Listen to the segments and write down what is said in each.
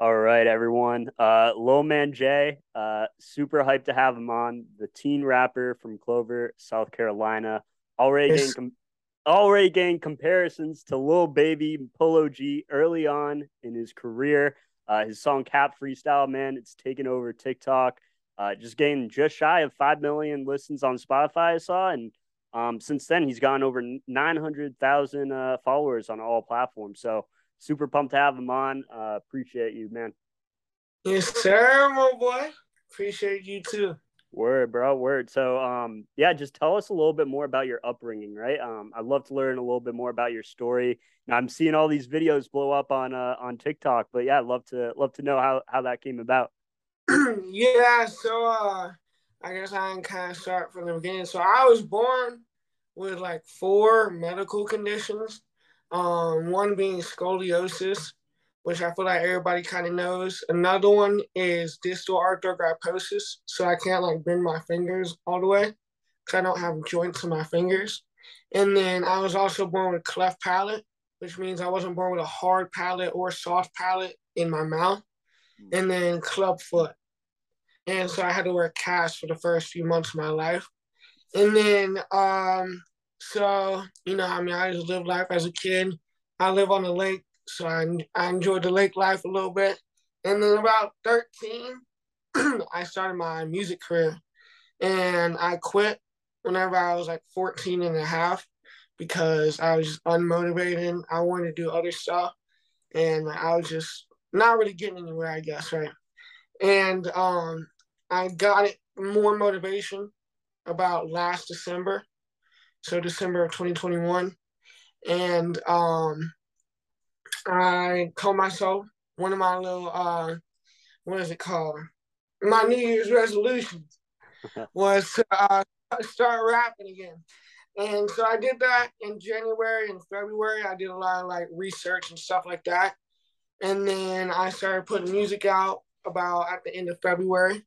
All right, everyone. Uh, Low Man Jay, uh, super hyped to have him on. The teen rapper from Clover, South Carolina. Already Yes. getting com- already getting comparisons to Lil Baby Polo G early on in his career. Uh, his song Cap Freestyle, man, it's taken over TikTok. Uh, just getting just shy of five million listens on Spotify. I saw, and um, since then he's gone over nine hundred thousand uh, followers on all platforms. So super pumped to have him on. Uh, appreciate you, man. Yes, sir, my boy. Appreciate you too. Word, bro. Word. So, um, yeah, just tell us a little bit more about your upbringing, right? Um, I'd love to learn a little bit more about your story. Now, I'm seeing all these videos blow up on uh, on TikTok, but yeah, I'd love to love to know how how that came about. yeah, so uh I guess I can kind of start from the beginning. So I was born with like four medical conditions. Um, one being scoliosis, which I feel like everybody kind of knows. Another one is distal arthrogryposis, so I can't like bend my fingers all the way because I don't have joints in my fingers. And then I was also born with cleft palate, which means I wasn't born with a hard palate or soft palate in my mouth. And then club foot. And so I had to wear a cast for the first few months of my life. And then, um, so, you know, I mean, I just lived life as a kid. I live on the lake, so I, I enjoyed the lake life a little bit. And then about 13, I started my music career. And I quit whenever I was like 14 and a half because I was unmotivated. I wanted to do other stuff. And I was just not really getting anywhere, I guess, right? And um, I got it more motivation about last December, so December of 2021, and um, I told myself one of my little uh, what is it called? My New Year's resolutions was to uh, start rapping again. And so I did that in January and February. I did a lot of like research and stuff like that. And then I started putting music out about at the end of February.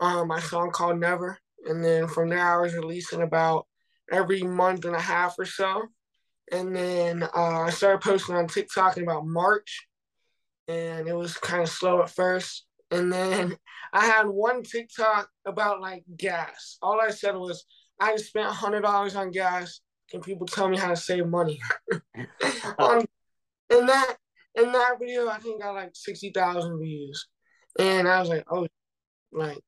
Um, my song called Never. And then from there, I was releasing about every month and a half or so. And then uh, I started posting on TikTok in about March. And it was kind of slow at first. And then I had one TikTok about like gas. All I said was, I just spent $100 on gas. Can people tell me how to save money? um, and that in that video, I think got like sixty thousand views, and I was like, oh, like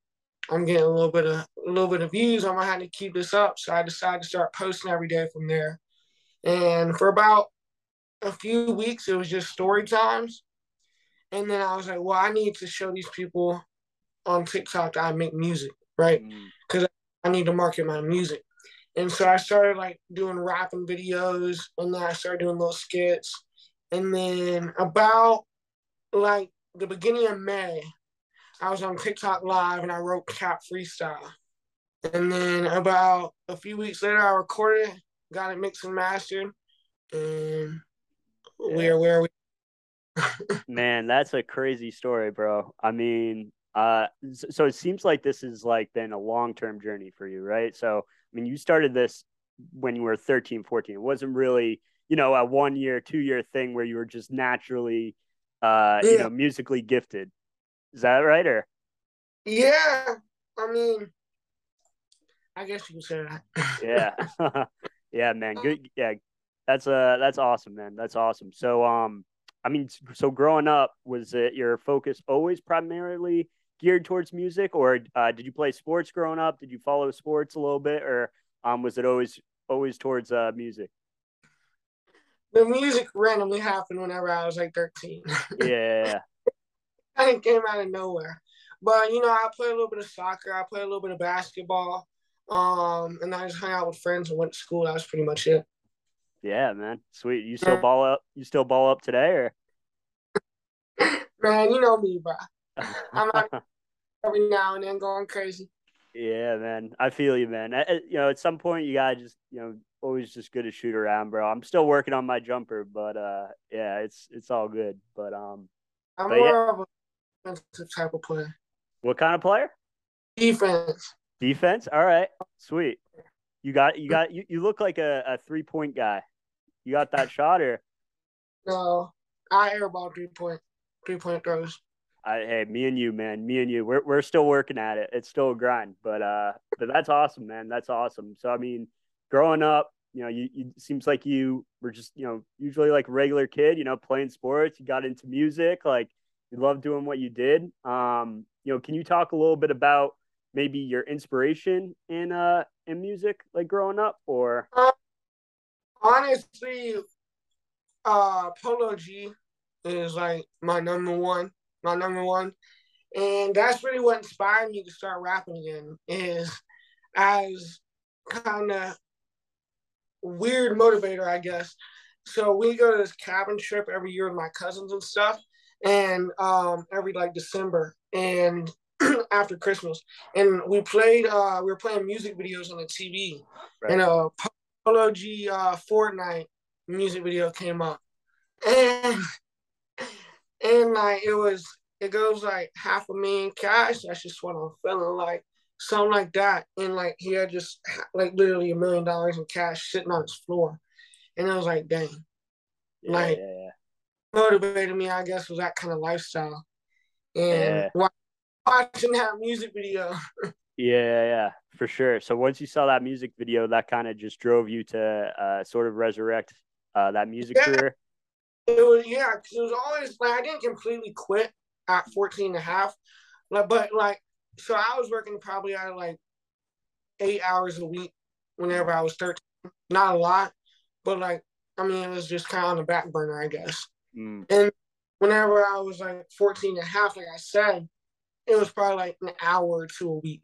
I'm getting a little bit of a little bit of views. I'm gonna have to keep this up. So I decided to start posting every day from there. And for about a few weeks, it was just story times. And then I was like, well, I need to show these people on TikTok that I make music, right? Mm. Because I need to market my music. And so I started like doing rapping videos, and then I started doing little skits and then about like the beginning of May, I was on TikTok live and I wrote Cap Freestyle. And then about a few weeks later, I recorded it, got it mixed and mastered, and we're where we. Man, that's a crazy story, bro. I mean, uh, so it seems like this has like been a long term journey for you, right? So, I mean, you started this when you were 13, 14. It wasn't really you know, a one year, two year thing where you were just naturally, uh, Yeah. you know, musically gifted. Is that right? Or Yeah, I mean, I guess you can say that. yeah, yeah, man. Good. Yeah, that's uh, that's awesome, man. That's awesome. So, um, I mean, so growing up, was it your focus always primarily geared towards music, or uh, did you play sports growing up? Did you follow sports a little bit, or um, was it always always towards uh music? the music randomly happened whenever I was like 13. Yeah. Kind of came out of nowhere. But you know, I played a little bit of soccer. I played a little bit of basketball. Um, and I just hung out with friends and went to school. That was pretty much it. Yeah, man. Sweet. You still ball up? You still ball up today, or? Man, you know me, bro. I'm out every now and then going crazy. Yeah, man. I feel you, man. I, you know, at some point you gotta just, you know, always just good to shoot around, bro. I'm still working on my jumper, but uh, yeah, it's it's all good. But um, I'm But more yeah. of a defensive type of player. what kind of player? Defense. Defense. All right, sweet. You got you got you, you look like a, a three point guy. You got that shot or No, I airball three point three point throws. I, hey, me and you, man, me and you, we're we're still working at it. It's still a grind, but uh, but that's awesome, man. That's awesome. So I mean, growing up, you know, you, you seems like you were just you know usually like a regular kid, you know, playing sports. You got into music, like you love doing what you did. Um, you know, can you talk a little bit about maybe your inspiration in uh in music, like growing up, or? Uh, honestly, uh, Polo G is like my number one, my number one, and that's really what inspired me to start rapping again. Is as kind of weird motivator, I guess. So we go to this cabin trip every year with my cousins and stuff, and um, every like December and after Christmas, and we played. Uh, we were playing music videos on the TV, right. and a Polo G uh, Fortnite music video came up, and and like it was, it goes like half a million cash. That's just what I'm feeling like, something like that. And like he had just like literally a million dollars in cash sitting on his floor, and I was like, dang, yeah, like yeah, yeah. Motivated me. I guess was that kind of lifestyle, and watching that music video. Yeah, yeah, for sure. So once you saw that music video, that kind of just drove you to uh, sort of resurrect uh, that music yeah. career. It was yeah, because it was always like I didn't completely quit at 14 and a half, like, but like so I was working probably at like eight hours a week whenever I was 13. Not a lot, but like I mean it was just kind of on the back burner, I guess. Mm. And whenever I was like 14 and a half, like I said, it was probably like an hour or two a week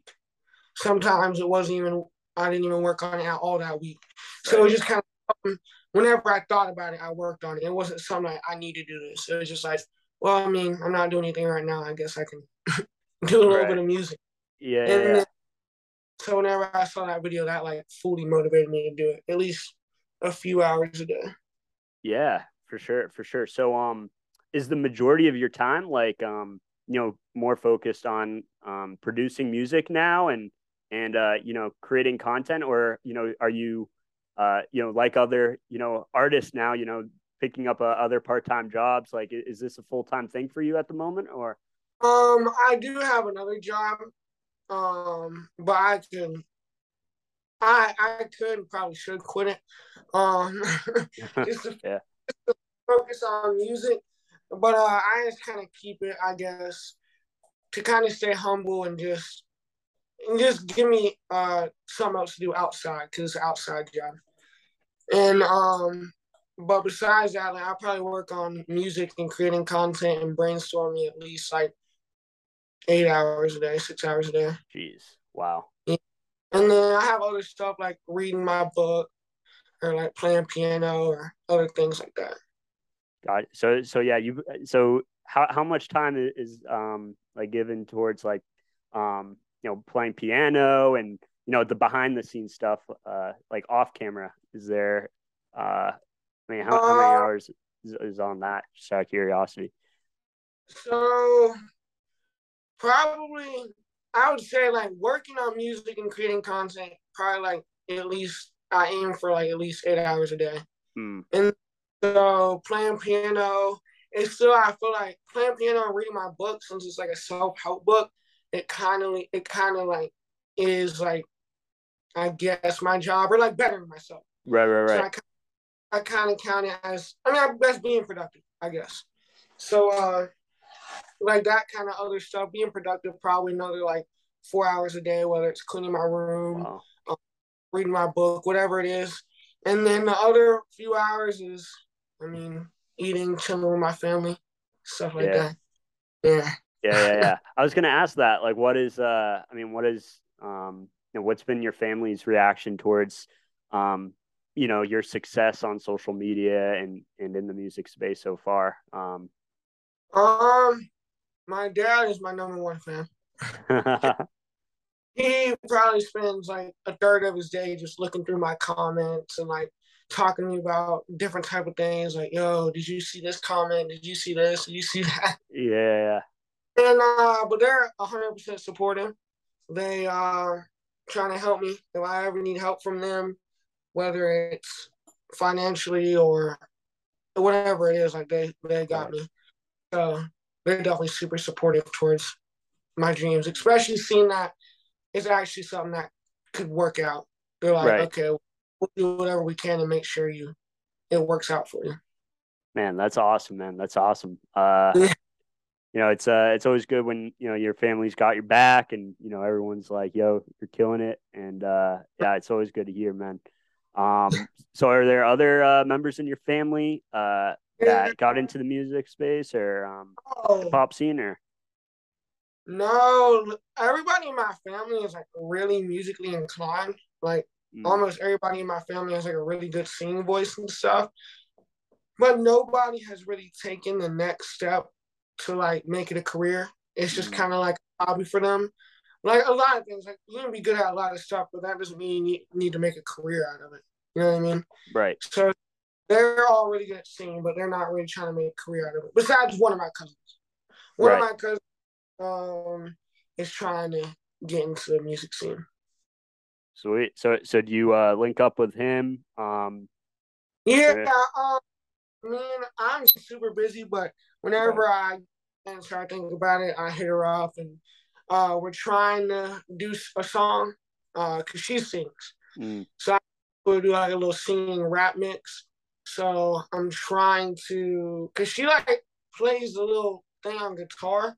sometimes it wasn't even I didn't even work on it all that week. So it was just kind of whenever I thought about it, I worked on it. It wasn't something I, I need to do this. It was just like, well, I mean, I'm not doing anything right now. I guess I can do a little right. bit of music. Yeah. And yeah. Then, so whenever I saw that video, that like fully motivated me to do it at least a few hours a day. Yeah, for sure, for sure. So, um, is the majority of your time like um, you know, more focused on um producing music now and and uh, you know creating content or you know are you uh, you know like other you know artists now you know picking up uh, other part-time jobs like is this a full-time thing for you at the moment or um i do have another job um but i can i i could probably should quit it um just to, yeah. Focus on music but uh i just kind of keep it i guess to kind of stay humble and just and just give me uh something else to do outside because it's outside job. And um, but besides that, like I probably work on music and creating content and brainstorming at least like eight hours a day, six hours a day. Jeez, wow. Yeah. And then I have other stuff like reading my book or like playing piano or other things like that. Got. So so yeah, you so how how much time is um like given towards like um you know playing piano and you know the behind the scenes stuff uh like off camera is there uh i mean how, how many uh, hours is, is on that just out of curiosity so probably i would say like working on music and creating content probably like at least i aim for like at least eight hours a day hmm. and so playing piano it's still i feel like playing piano and reading my book since it's like a self-help book it kind of it kind of like is like I guess my job or like bettering myself. Right, right, right. So I, I kind of count it as I mean that's being productive, I guess. So uh like that kind of other stuff, being productive, probably another like four hours a day, whether it's cleaning my room, wow. um, reading my book, whatever it is. And then the other few hours is, I mean, eating, chilling with my family, stuff like yeah. that. Yeah yeah, yeah, yeah. I was gonna ask that. Like, what is? Uh, I mean, what is? Um, you know, what's been your family's reaction towards, um, you know, your success on social media and and in the music space so far? Um, um, my dad is my number one fan. he probably spends like a third of his day just looking through my comments and like talking to me about different type of things like yo did you see this comment did you see this did you see that yeah and uh, but they're hundred percent supportive. They are trying to help me if I ever need help from them, whether it's financially or whatever it is. Like they they got me. So they're definitely super supportive towards my dreams, especially seeing that it's actually something that could work out. They're like, right. okay, we'll do whatever we can to make sure you it works out for you. Man, that's awesome, man. That's awesome. Uh, you know, it's uh, it's always good when you know your family's got your back, and you know everyone's like, "Yo, you're killing it," and uh, yeah, it's always good to hear, man. Um, so are there other uh, members in your family uh, that got into the music space or um, oh. pop scene, or? No, everybody in my family is like really musically inclined. Like mm. almost everybody in my family has like a really good singing voice and stuff. But nobody has really taken the next step to like make it a career. It's just mm. kind of like a hobby for them. Like a lot of things, like you can be good at a lot of stuff, but that doesn't mean you need, to make a career out of it. You know what I mean? Right. So they're all really good at singing, but they're not really trying to make a career out of it. Besides one of my cousins. One right. of my cousins um is trying to get into the music scene. Sweet. So so do you uh link up with him? Um Yeah, um man, I'm super busy, but whenever I start thinking about it, I hit her up and uh we're trying to do a song uh because she sings. Mm. So I will do like a little singing rap mix. So I'm trying to because she like plays the little thing on guitar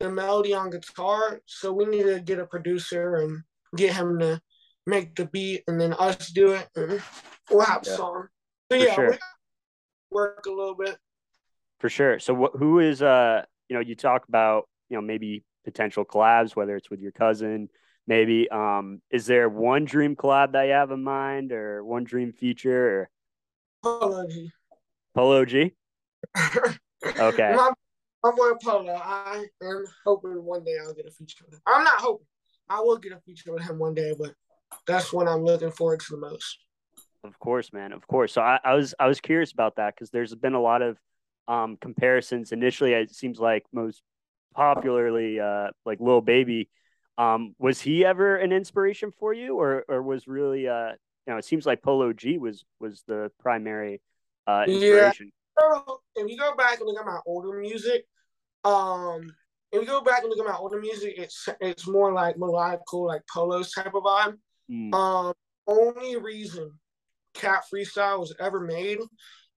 the melody on guitar. So we need to get a producer and get him to make the beat and then us do it and we'll have yeah. a song. So yeah, sure. work a little bit. For sure. So what who is uh you know, you talk about, you know, maybe potential collabs, whether it's with your cousin, maybe. Um, is there one dream collab that you have in mind or one dream feature or Polo G. Polo G? okay. My my boy Polo, I am hoping one day I'll get a feature with him. I'm not hoping. I will get a feature with him one day, but that's what I'm looking forward to the most. Of course, man. Of course. So I, I was I was curious about that because there's been a lot of um, comparisons. Initially, it seems like most popularly uh, like Lil Baby. Um, was he ever an inspiration for you, or or was really uh, you know it seems like Polo G was was the primary uh, inspiration. Yeah. If you go back and look at my older music, um, if you go back and look at my older music, it's it's more like melodic, like Polo's type of vibe. Mm. Um, only reason Cap Freestyle was ever made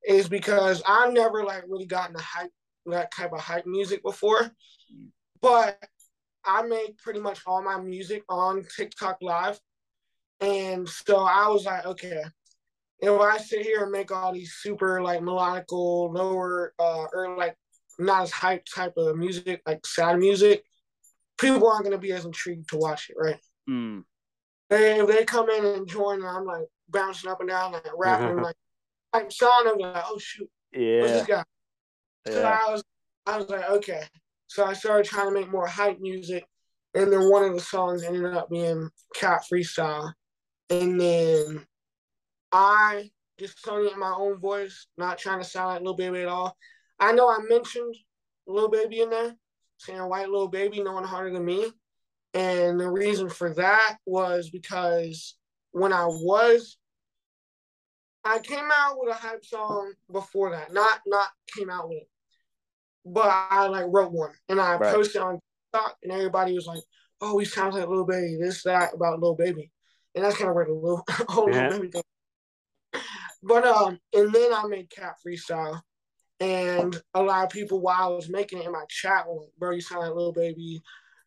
is because I never like really gotten the hype that type of hype music before. Mm. But I make pretty much all my music on TikTok live. And so I was like, okay, if I sit here and make all these super like melodical, lower, uh, or like not as hype type of music, like sad music, people aren't gonna be as intrigued to watch it, right? Mm. They, they come in and join, and I'm like bouncing up and down, like rapping, uh-huh. like I'm song, I'm like, oh shoot, yeah, what's this guy? Yeah. So I was, I was like, okay. So I started trying to make more hype music, and then one of the songs ended up being Cap Freestyle, and then I just sung it in my own voice, not trying to sound like Lil Baby at all. I know I mentioned Lil Baby in there, saying white Lil Baby, no one harder than me. And the reason for that was because when I was, I came out with a hype song before that. Not not came out with it, but I like wrote one and I right. posted on TikTok, and everybody was like, "Oh, he sounds like Lil Baby." This that about Lil Baby, and that's kind of where the little whole yeah. Lil Baby thing. But um, and then I made Cap Freestyle, and a lot of people while I was making it in my chat were like, bro, you sound like Lil Baby.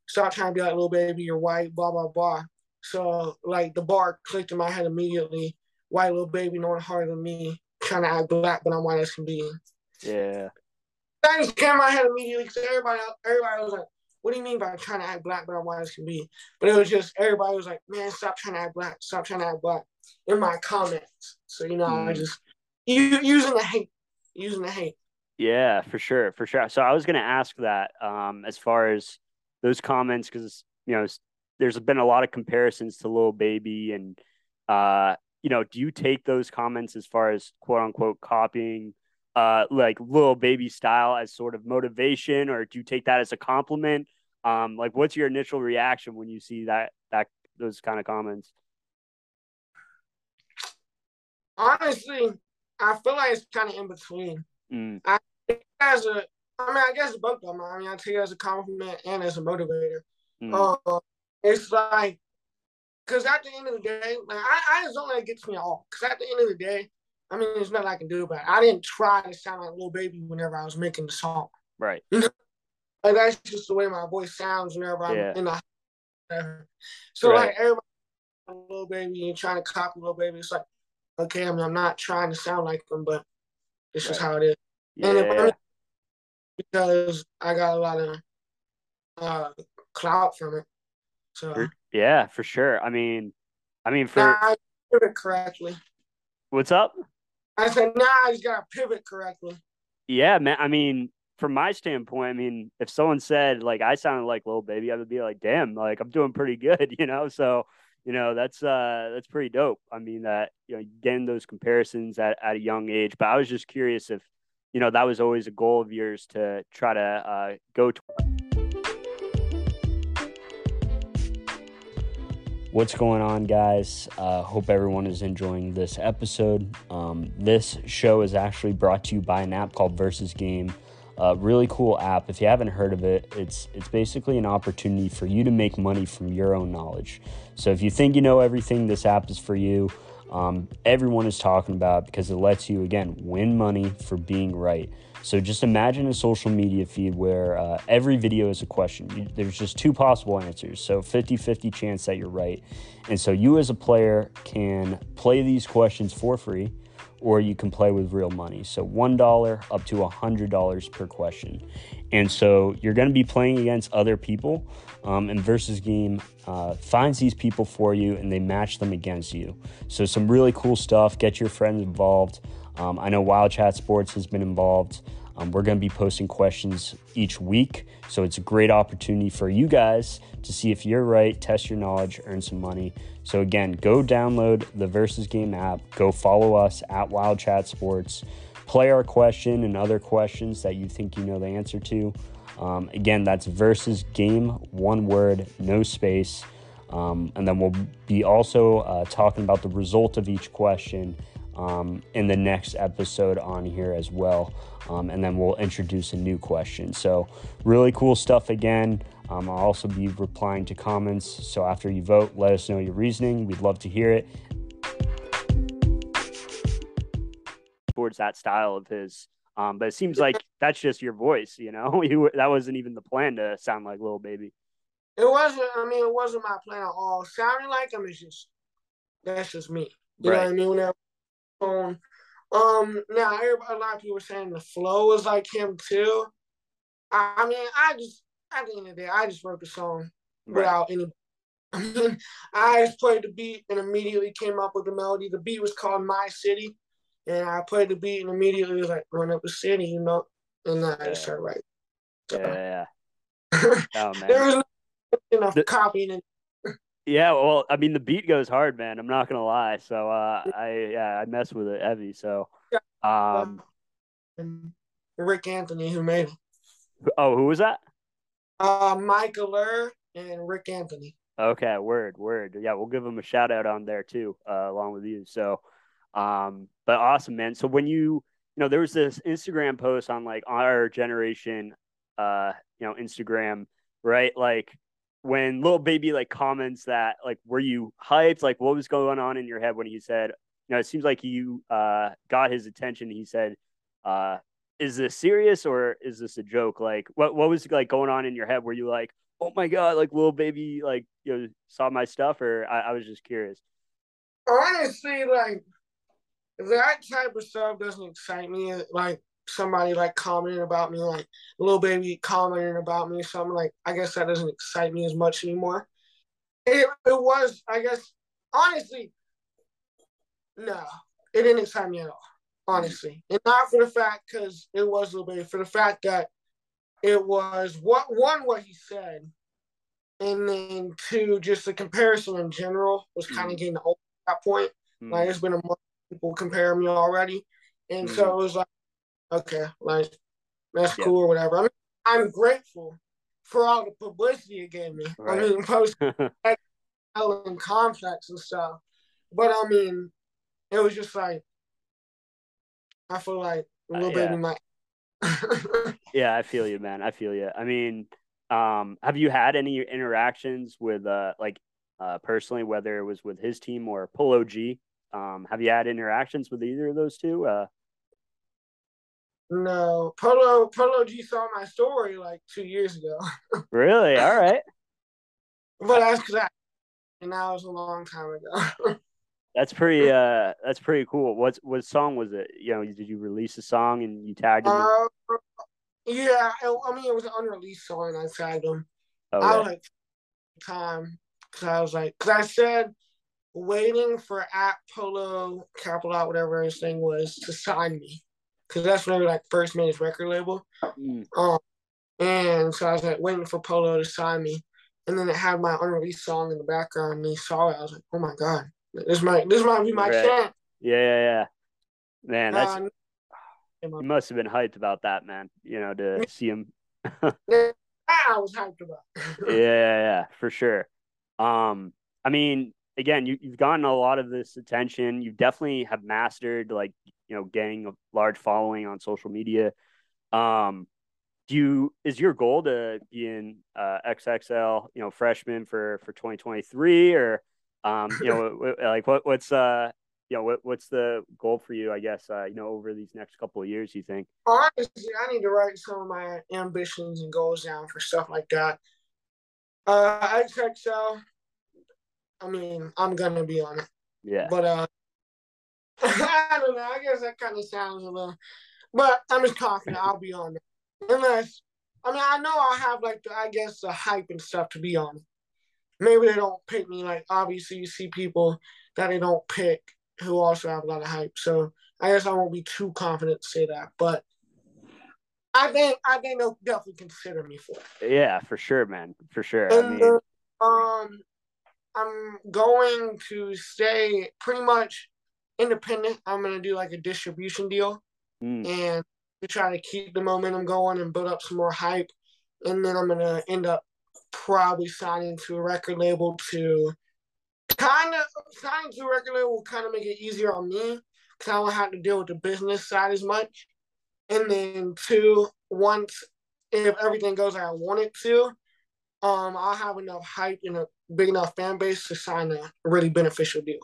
Stop trying to be like Lil Baby, you're white, blah, blah, blah. So like the bar clicked in my head immediately. White little Baby, no one harder than me, trying to act black, but I'm white as can be. Yeah. That just came in my head immediately because everybody, everybody was like, what do you mean by trying to act black, but I'm white as can be? But it was just, everybody was like, man, stop trying to act black, stop trying to act black in my comments. So, you know, mm. I just, you, using the hate, using the hate. Yeah, for sure, for sure. So I was going to ask that um, as far as those comments, because you know, there's been a lot of comparisons to Little Baby, and uh, you know, do you take those comments as far as quote unquote copying, uh, like Little Baby style as sort of motivation, or do you take that as a compliment? Um, like, what's your initial reaction when you see that that those kind of comments? Honestly, I feel like it's kind of in between. Mm. I as a I mean, I guess both of them. I mean, I take it as a compliment and as a motivator. Mm. Uh, it's like, because at the end of the day, like, I, I just don't let it get to me at all. Because at the end of the day, I mean, there's nothing I can do about it. I didn't try to sound like Lil Baby whenever I was making the song. Right. Like, that's just the way my voice sounds whenever I'm Yeah. in the. So Right. like everybody, Lil Baby, and trying to copy Lil Baby. It's like, okay, I mean, I'm not trying to sound like them, but it's just how it is. And if Yeah. Because I got a lot of uh clout from it. So yeah, for sure. I mean, I mean, for now I pivot correctly. what's up? I said, nah, I just gotta pivot correctly. Yeah, man. I mean, from my standpoint, I mean, if someone said like I sounded like Lil Baby, I would be like, damn, like I'm doing pretty good, you know. So, you know, that's uh that's pretty dope. I mean, that you know, getting those comparisons at, at a young age. But I was just curious if, you know, that was always a goal of yours to try to uh, go to. What's going on, guys? Uh, hope everyone is enjoying this episode. Um, this show is actually brought to you by an app called Versus Game. A really cool app. If you haven't heard of it, it's it's basically an opportunity for you to make money from your own knowledge. So if you think you know everything, this app is for you. Um, everyone is talking about because it lets you again win money for being right. So just imagine a social media feed where uh, every video is a question. You, there's just two possible answers. So 50 50 chance that you're right. And so you as a player can play these questions for free or you can play with real money. So $1 up to $100 per question. And so you're going to be playing against other people. Um, and Versus Game uh, finds these people for you and they match them against you. So some really cool stuff. Get your friends involved. Um, I know Wild Chat Sports has been involved. Um, we're going to be posting questions each week. So it's a great opportunity for you guys to see if you're right, test your knowledge, earn some money. So again, go download the Versus Game app, go follow us at Wild Chat Sports, play our question and other questions that you think you know the answer to. Um, again, that's Versus Game, one word, no space. Um, and then we'll be also uh, talking about the result of each question um, in the next episode on here as well. Um, and then we'll introduce a new question. So, really cool stuff again. Um, I'll also be replying to comments. So, after you vote, let us know your reasoning. We'd love to hear it. Towards that style of his. Um, but it seems like that's just your voice, you know. You that wasn't even the plan to sound like little Baby. It wasn't. I mean, it wasn't my plan at all. Sounding like him is just that's just me. You know Right. what I mean? Whenever um, um, now everybody, a lot of people were saying the flow was like him too. I, I mean, I just at the end of the day, I just wrote the song Right. without any. I mean, I just played the beat and immediately came up with the melody. The beat was called My City, and I played the beat and immediately was like run up the city, you know, and I Yeah. just started writing. So, Yeah. yeah. Oh man. there was no enough The- copying and Yeah, well, I mean, the beat goes hard, man. I'm not gonna lie. So, uh, I yeah, I mess with it heavy. So, um, Rick Anthony who made it. oh, who was that? Uh, Michael Lur and Rick Anthony. Okay, word, word. Yeah, we'll give them a shout out on there too, uh, along with you. So, um, but awesome, man. So when you, you know, there was this Instagram post on like our generation, uh, you know, Instagram, right? Like when little baby like comments that, like, were you hyped? Like, what was going on in your head when he said, you know, it seems like you uh got his attention. He said, uh, is this serious or is this a joke? Like, what what was like going on in your head? Were you like, oh my god, like little baby, like you know, saw my stuff, or I, I was just curious. Honestly, like that type of stuff doesn't excite me. Like somebody like commenting about me, like little baby commenting about me, something like I guess that doesn't excite me as much anymore. It, it was, I guess, honestly, no, it didn't excite me at all. Honestly, and not for the fact because it was little baby, for the fact that it was what one what he said, and then two just the comparison in general was kind of getting old at that point. Mm, Like it's been a month people compare me already, and so it was like, okay, like that's Yeah. cool or whatever. I mean, I'm grateful for all the publicity it gave me. Right. I mean, post and complex and stuff, but I mean, it was just like I feel like a little Uh, yeah. baby might yeah, I feel you, man. I feel you. I mean, um, have you had any interactions with uh like uh personally, whether it was with his team or Polo G? Um, have you had interactions with either of those two? Uh no, Polo Polo G saw my story like two years ago. really? All right. But that's because I, and that was a long time ago. that's pretty. Uh, that's pretty cool. What what song was it? You know, did you release a song and you tagged him? Uh, yeah, I mean it was an unreleased song. and I tagged him. Oh, I was like time because I was like because I said waiting for at Polo Capalot out whatever his thing was to sign me because that's when like first made his record label. Mm. Um, and so I was like waiting for Polo to sign me, and then it had my unreleased song in the background. And he saw it. I was like, oh my god, this might this might be my right. chance. Yeah, yeah, yeah. Man, that's uh, you must have been hyped about that, man. You know, to see him. I was hyped about. yeah, yeah, yeah, for sure. Um, I mean, again, you, you've gotten a lot of this attention. You definitely have mastered like you know getting a large following on social media. Um, do you is your goal to be in uh, XXL, you know, freshman for for 2023, or um, you know, like what what's uh you know, what, what's the goal for you, I guess, uh, you know, over these next couple of years, you think? Honestly, I need to write some of my ambitions and goals down for stuff like that. Uh, XXL, I mean, I'm to be on it. Yeah. But, uh, I don't know. I guess that kind of sounds a little, but I'm just confident I'll be on it. Unless, I mean, I know I'll have, like, the, I guess, the hype and stuff to be on it. Maybe they don't pick me. Like, obviously, you see people that they don't pick who also have a lot of hype. So I guess I won't be too confident to say that, but I think I think they'll definitely consider me for it. Yeah, for sure, man, for sure. And, I mean... um, I'm going to stay pretty much independent. I'm gonna do like a distribution deal, mm. and to try to keep the momentum going and build up some more hype. And then I'm gonna end up probably signing to a record label to kind of signing to a record label will kind of make it easier on me because I don't have to deal with the business side as much. And then two, once if everything goes like I want it to, um, I'll have enough hype and a big enough fan base to sign a really beneficial deal.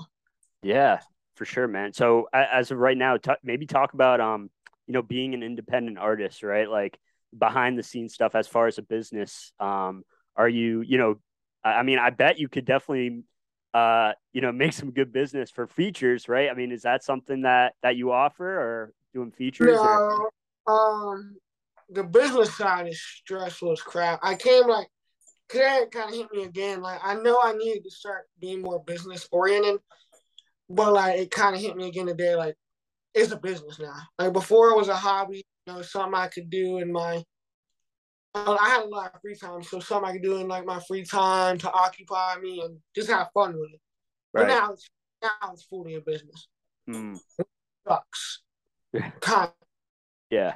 Yeah, for sure, man. So as of right now, t- maybe talk about um, you know, being an independent artist, right? Like behind the scenes stuff as far as a business. Um, are you, you know, I mean, I bet you could definitely uh, you know, make some good business for features, right? I mean, is that something that that you offer or doing features? No, or? um, the business side is stressful as crap. I came like, that kind of hit me again. Like, I know I needed to start being more business oriented, but like, it kind of hit me again today. Like, it's a business now. Like before, it was a hobby, you know, something I could do in my I had a lot of free time, so something I could do in like my free time to occupy me and just have fun with it. Right. But now it's now it's fully a business. Mm. It sucks. kind of. Yeah.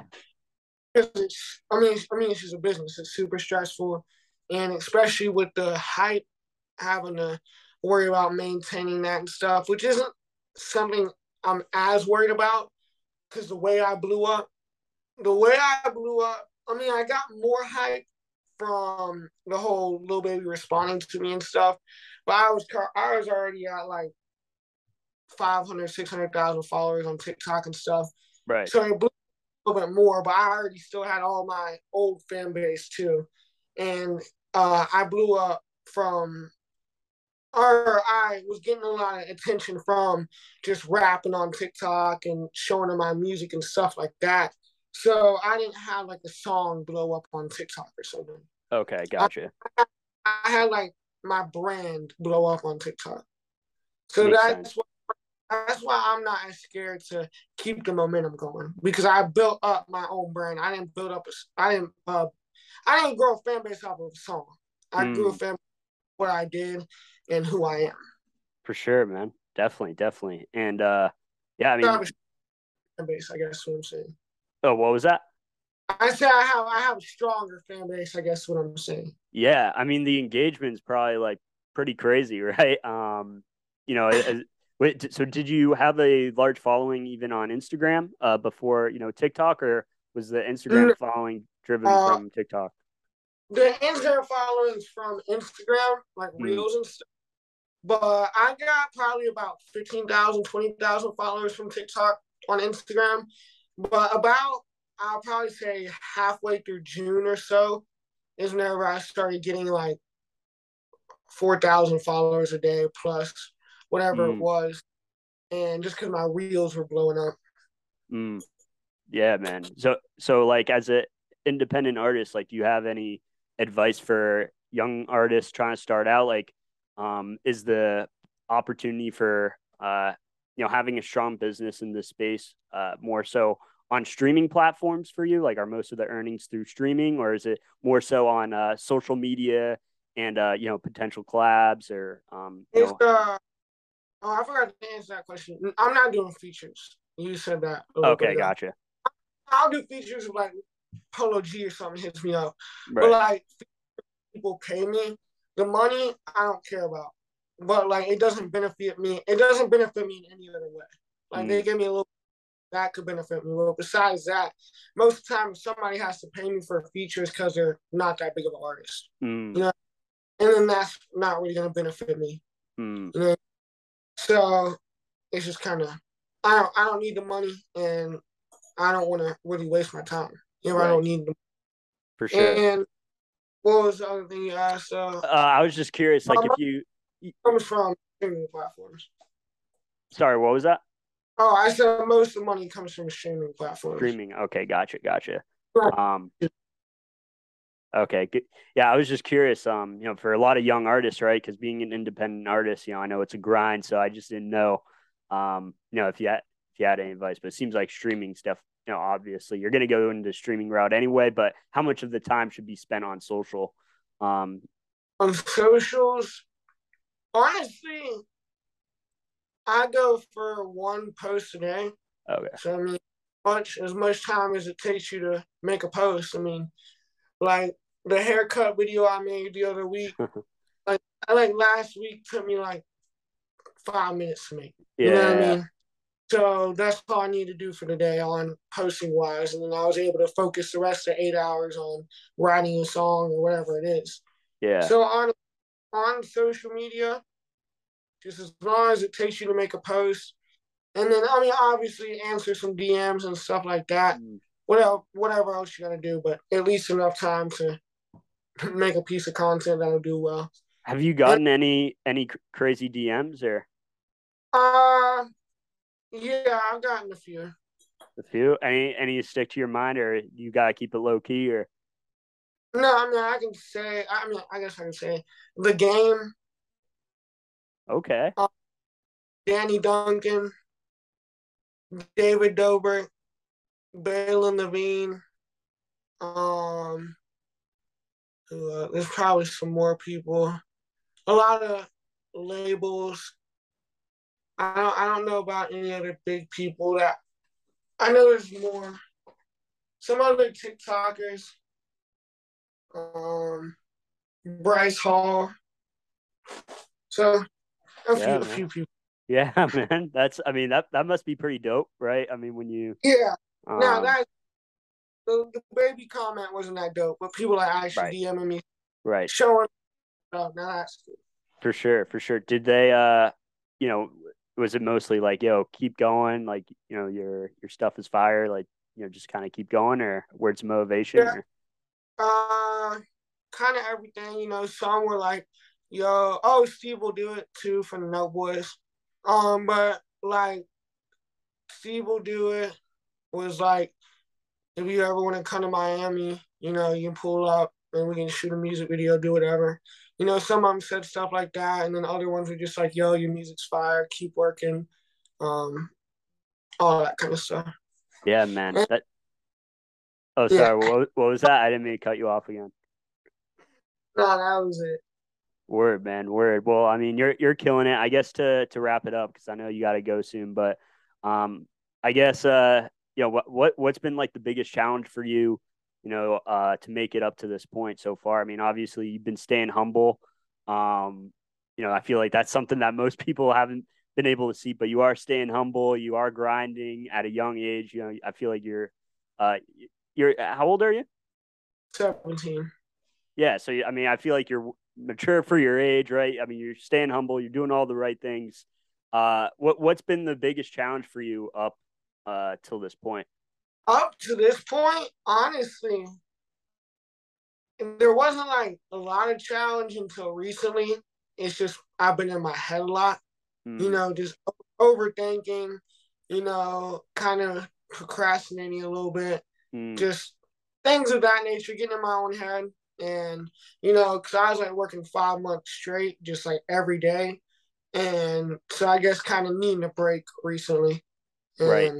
It's, I mean, I mean, it's just a business. It's super stressful, and especially with the hype, having to worry about maintaining that and stuff, which isn't something I'm as worried about because the way I blew up, the way I blew up I mean, I got more hype from the whole little Baby responding to me and stuff, but I was I was already at like 500, 600,000 followers on TikTok and stuff. Right. So it blew a little bit more, but I already still had all my old fan base too, and uh, I blew up from or I was getting a lot of attention from just rapping on TikTok and showing them my music and stuff like that. So I didn't have like a song blow up on TikTok or something. Okay, gotcha. I, I had like my brand blow up on TikTok. So Makes that's why, that's why I'm not as scared to keep the momentum going because I built up my own brand. I didn't build up a, I didn't uh, I didn't grow a fan base off of a song. I mm. grew a fan what I did and who I am. For sure, man. Definitely, definitely. And uh yeah, I mean fan base, I guess what I'm saying. Oh, what was that? I say I have I have a stronger fan base. I guess what I'm saying. Yeah, I mean the engagement's probably like pretty crazy, right? Um, you know, as, wait, so did you have a large following even on Instagram uh, before you know TikTok, or was the Instagram mm, following driven uh, from TikTok? The Instagram followings from Instagram, like mm. reels and stuff. But I got probably about 15,000, 20,000 followers from TikTok on Instagram. But about, I'll probably say halfway through June or so is whenever I started getting like 4,000 followers a day plus whatever mm. it was. And just because my reels were blowing up. Mm. Yeah, man. So, so like as an independent artists, like, do you have any advice for young artists trying to start out? Like, um, is the opportunity for uh, you know having a strong business in this space uh, more so on streaming platforms for you? Like, are most of the earnings through streaming, or is it more so on uh, social media and uh, you know potential collabs or um, it's, uh, oh, I forgot to answer that question. I'm not doing features. You said that. Okay, gotcha. I'll do features like Polo G or something hits me up, right. but like people pay me the money I don't care about, but like it doesn't benefit me. It doesn't benefit me in any other way. Like mm. they give me a little that could benefit me. Well, besides that, most of the time somebody has to pay me for features because they're not that big of an artist. Mm. You know, and then that's not really gonna benefit me. Mm. You know? So it's just kind of I don't I don't need the money and I don't want to really waste my time. Know, right. I don't need them. For sure. And what was the other thing you asked? Uh, uh, I was just curious, like if you comes from streaming platforms. Sorry, what was that? Oh, I said most of the money comes from streaming platforms. Streaming. Okay, gotcha, gotcha. Um, okay, good. yeah, I was just curious. Um, you know, for a lot of young artists, right? Because being an independent artist, you know, I know it's a grind, so I just didn't know, um, you know, if you had if you had any advice. But it seems like streaming stuff you know, obviously you're going to go into streaming route anyway, but how much of the time should be spent on social? Um, on socials, honestly, I go for one post a day. Okay. So I mean, much as much time as it takes you to make a post. I mean, like the haircut video I made the other week, like I like last week took me like five minutes to make. Yeah. You know what I mean? So that's all I need to do for the day on posting wise. And then I was able to focus the rest of eight hours on writing a song or whatever it is. Yeah. So on on social media, just as long as it takes you to make a post. And then I mean obviously answer some DMs and stuff like that. Mm. Whatever whatever else you gotta do, but at least enough time to make a piece of content that'll do well. Have you gotten and, any any crazy DMs or? Uh yeah, I've gotten a few. A few? Any any stick to your mind, or you gotta keep it low key, or? No, I mean I can say. I mean I guess I can say the game. Okay. Uh, Danny Duncan, David Dobrik, Baylen Levine. Um, uh, there's probably some more people. A lot of labels I don't, I don't know about any other big people that I know there's more. Some other TikTokers, um, Bryce Hall. So a yeah, few, a few people. Yeah, man. That's I mean that that must be pretty dope, right? I mean when you Yeah. Um, no, that the, the baby comment wasn't that dope, but people are actually right. DMing me. Right. Showing up. Now that's. For sure, for sure. Did they uh you know, was it mostly like yo keep going like you know your your stuff is fire like you know just kind of keep going or words of motivation yeah. uh kind of everything you know some were like yo oh steve will do it too for the NELK Boys. Um but like steve will do it was like if you ever want to come to miami you know you can pull up and we can shoot a music video do whatever you know, some of them said stuff like that, and then other ones were just like, "Yo, your music's fire, keep working," um, all that kind of stuff. Yeah, man. That... Oh, sorry. Yeah. What, what was that? I didn't mean to cut you off again. No, that was it. Word, man. Word. Well, I mean, you're you're killing it. I guess to to wrap it up because I know you got to go soon, but um, I guess uh, you know what what what's been like the biggest challenge for you you know, uh, to make it up to this point so far. I mean, obviously you've been staying humble. Um, you know, I feel like that's something that most people haven't been able to see, but you are staying humble. You are grinding at a young age. You know, I feel like you're, uh, you're how old are you? Seventeen. Yeah, so I mean, I feel like you're mature for your age, right? I mean, you're staying humble, you're doing all the right things. Uh, what what's been the biggest challenge for you up uh till this point? Up to this point, honestly, there wasn't like a lot of challenge until recently. It's just I've been in my head a lot, mm. you know, just overthinking, you know, kind of procrastinating a little bit, mm. just things of that nature, getting in my own head. And, you know, because I was like working five months straight, just like every day. And so I guess kind of needing a break recently. And right.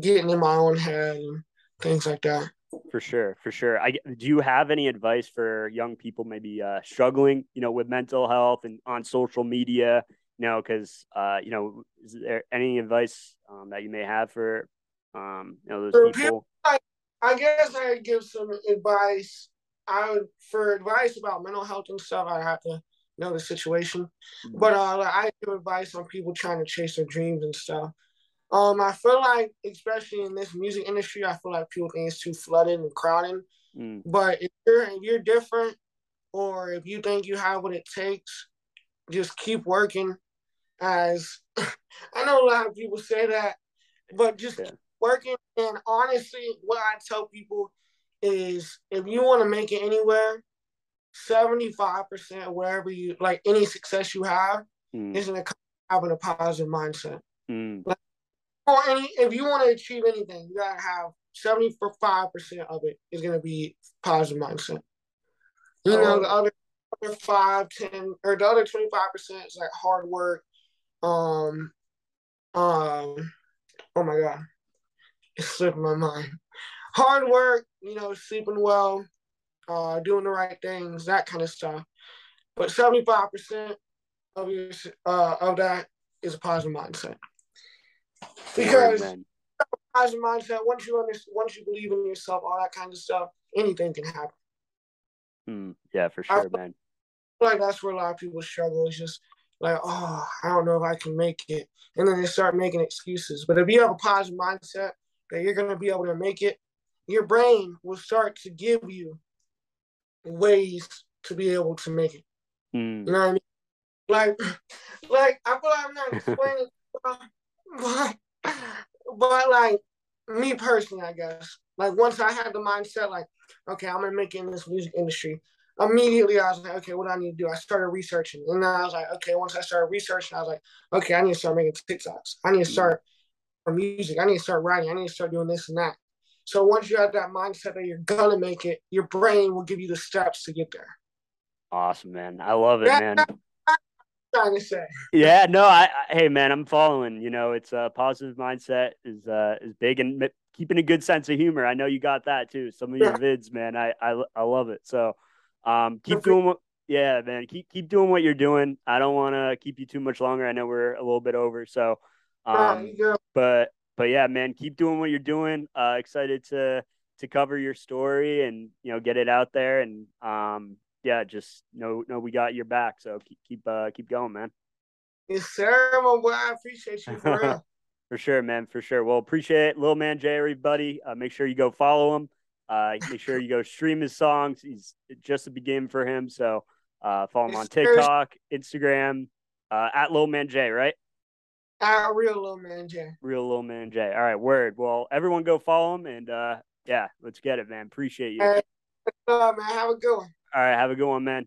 Getting in my own head and things like that. For sure, for sure. I do you have any advice for young people maybe uh, struggling, you know, with mental health and on social media? You know, because uh, you know, is there any advice um, that you may have for um, you know, those for people? people I, I guess I give some advice. I would for advice about mental health and stuff. I have to know the situation, mm-hmm. but uh, I give advice on people trying to chase their dreams and stuff. Um, I feel like, especially in this music industry, I feel like people think it's too flooded and crowded. Mm. But if you're if you're different, or if you think you have what it takes, just keep working. As I know a lot of people say that, but just yeah. working. And honestly, what I tell people is, if you want to make it anywhere, seventy five percent wherever you like any success you have mm. is in having a positive mindset. Mm. Like, or any if you want to achieve anything, you gotta have seventy five percent of it is gonna be positive mindset. You oh. know, the other, other five, ten, or the other twenty five percent is like hard work. Um, um, oh my god, it's slipping my mind. Hard work, you know, sleeping well, uh, doing the right things, that kind of stuff. But seventy five percent of your uh of that is a positive mindset because positive mindset. Once you understand, once you believe in yourself, all that kind of stuff, anything can happen. Mm, yeah, for sure, I man. like that's where a lot of people struggle. It's just like, oh, I don't know if I can make it, and then they start making excuses. But if you have a positive mindset that you're going to be able to make it, your brain will start to give you ways to be able to make it. Mm. You know what I mean? Like, like I feel like I'm not explaining, but but like me personally, I guess, like once I had the mindset, like, okay, I'm gonna make it in this music industry. Immediately, I was like, okay, what do I need to do? I started researching, and then I was like, okay. Once I started researching, I was like, okay, I need to start making TikToks. I need to mm-hmm. start for music. I need to start writing. I need to start doing this and that. So once you have that mindset that you're gonna make it, your brain will give you the steps to get there. Awesome, man. I love it, man trying to say. yeah, no, I, I, hey man, I'm following. You know, it's a positive mindset is uh is big and keeping a good sense of humor. I know you got that too. Some of your vids, man, I, I I love it. So, um, keep doing what. Yeah, man, keep keep doing what you're doing. I don't want to keep you too much longer. I know we're a little bit over, so, um, yeah, but but yeah, man, keep doing what you're doing. Uh, excited to to cover your story and you know get it out there and um yeah, just know know we got your back. So keep keep uh keep going, man. Yes, sir. Well, boy, I appreciate you for for sure, man. For sure. Well, appreciate it, little man Jay, everybody. Uh, make sure you go follow him. Uh, make sure you go stream his songs. He's just a beginning for him. So uh, follow him yes, on TikTok, sir. Instagram, uh, at Little Man Jay, right? At Real Little Man Jay. Real Little Man Jay. All right, word. Well, everyone go follow him and uh, yeah, let's get it, man. Appreciate you. All right. man. Have a good one. All right. Have a good one, man.